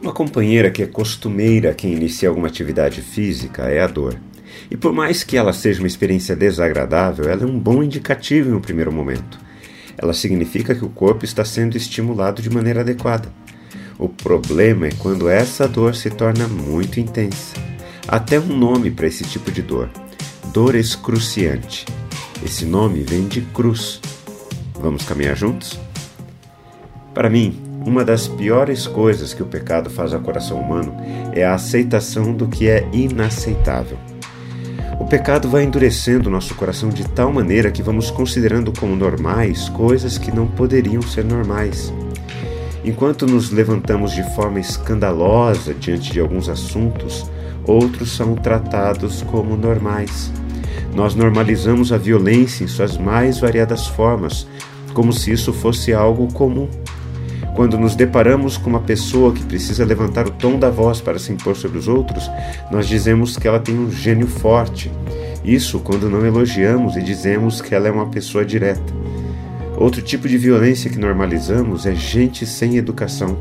Uma companheira que é costumeira quem inicia alguma atividade física é a dor. E por mais que ela seja uma experiência desagradável, ela é um bom indicativo em um primeiro momento. Ela significa que o corpo está sendo estimulado de maneira adequada. O problema é quando essa dor se torna muito intensa. Até um nome para esse tipo de dor: dor excruciante. Esse nome vem de cruz. Vamos caminhar juntos? Para mim, uma das piores coisas que o pecado faz ao coração humano é a aceitação do que é inaceitável. O pecado vai endurecendo nosso coração de tal maneira que vamos considerando como normais coisas que não poderiam ser normais. Enquanto nos levantamos de forma escandalosa diante de alguns assuntos, outros são tratados como normais. Nós normalizamos a violência em suas mais variadas formas, como se isso fosse algo comum. Quando nos deparamos com uma pessoa que precisa levantar o tom da voz para se impor sobre os outros, nós dizemos que ela tem um gênio forte. Isso quando não elogiamos e dizemos que ela é uma pessoa direta. Outro tipo de violência que normalizamos é gente sem educação.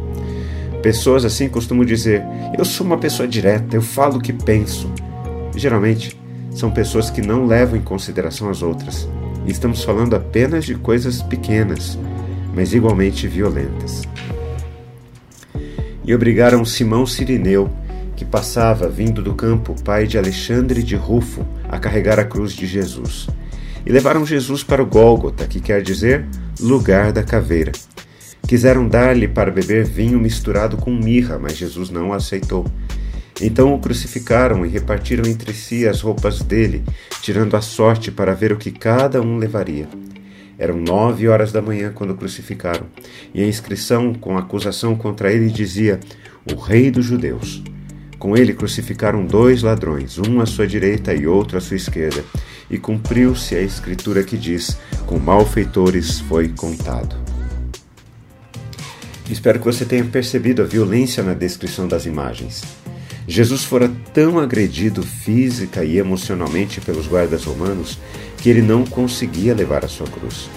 Pessoas assim costumam dizer: Eu sou uma pessoa direta, eu falo o que penso. geralmente, são pessoas que não levam em consideração as outras. Estamos falando apenas de coisas pequenas mas igualmente violentas. E obrigaram Simão Sirineu, que passava vindo do campo, pai de Alexandre de Rufo, a carregar a cruz de Jesus. E levaram Jesus para o Gólgota, que quer dizer lugar da caveira. Quiseram dar-lhe para beber vinho misturado com mirra, mas Jesus não aceitou. Então o crucificaram e repartiram entre si as roupas dele, tirando a sorte para ver o que cada um levaria. Eram nove horas da manhã quando o crucificaram, e a inscrição com a acusação contra ele dizia: O Rei dos Judeus. Com ele crucificaram dois ladrões, um à sua direita e outro à sua esquerda, e cumpriu-se a escritura que diz: Com malfeitores foi contado. Espero que você tenha percebido a violência na descrição das imagens. Jesus fora tão agredido física e emocionalmente pelos guardas romanos que ele não conseguia levar a sua cruz.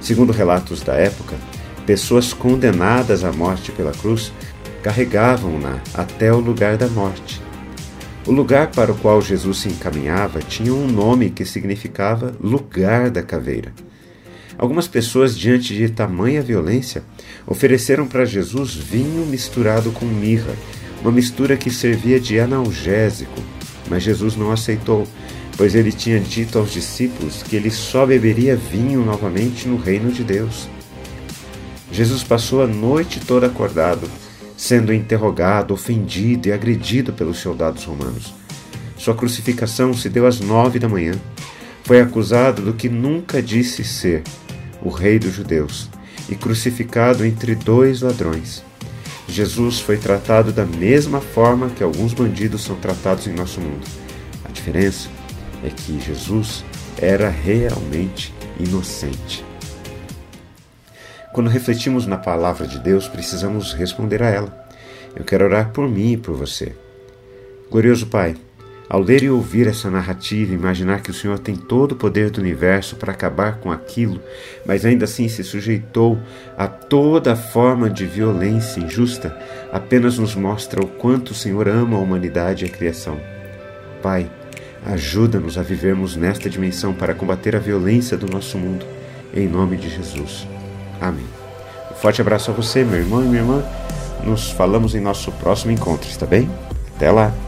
Segundo relatos da época, pessoas condenadas à morte pela cruz carregavam-na até o lugar da morte. O lugar para o qual Jesus se encaminhava tinha um nome que significava lugar da caveira. Algumas pessoas, diante de tamanha violência, ofereceram para Jesus vinho misturado com mirra, uma mistura que servia de analgésico, mas Jesus não aceitou, pois ele tinha dito aos discípulos que ele só beberia vinho novamente no reino de Deus. Jesus passou a noite toda acordado, sendo interrogado, ofendido e agredido pelos soldados romanos. Sua crucificação se deu às nove da manhã. Foi acusado do que nunca disse ser, o rei dos judeus, e crucificado entre dois ladrões. Jesus foi tratado da mesma forma que alguns bandidos são tratados em nosso mundo. A diferença é que Jesus era realmente inocente. Quando refletimos na palavra de Deus, precisamos responder a ela. Eu quero orar por mim e por você. Glorioso Pai, ao ler e ouvir essa narrativa, imaginar que o Senhor tem todo o poder do universo para acabar com aquilo, mas ainda assim se sujeitou a toda forma de violência injusta, apenas nos mostra o quanto o Senhor ama a humanidade e a criação. Pai, Ajuda-nos a vivermos nesta dimensão para combater a violência do nosso mundo. Em nome de Jesus. Amém. Um forte abraço a você, meu irmão e minha irmã. Nos falamos em nosso próximo encontro, está bem? Até lá!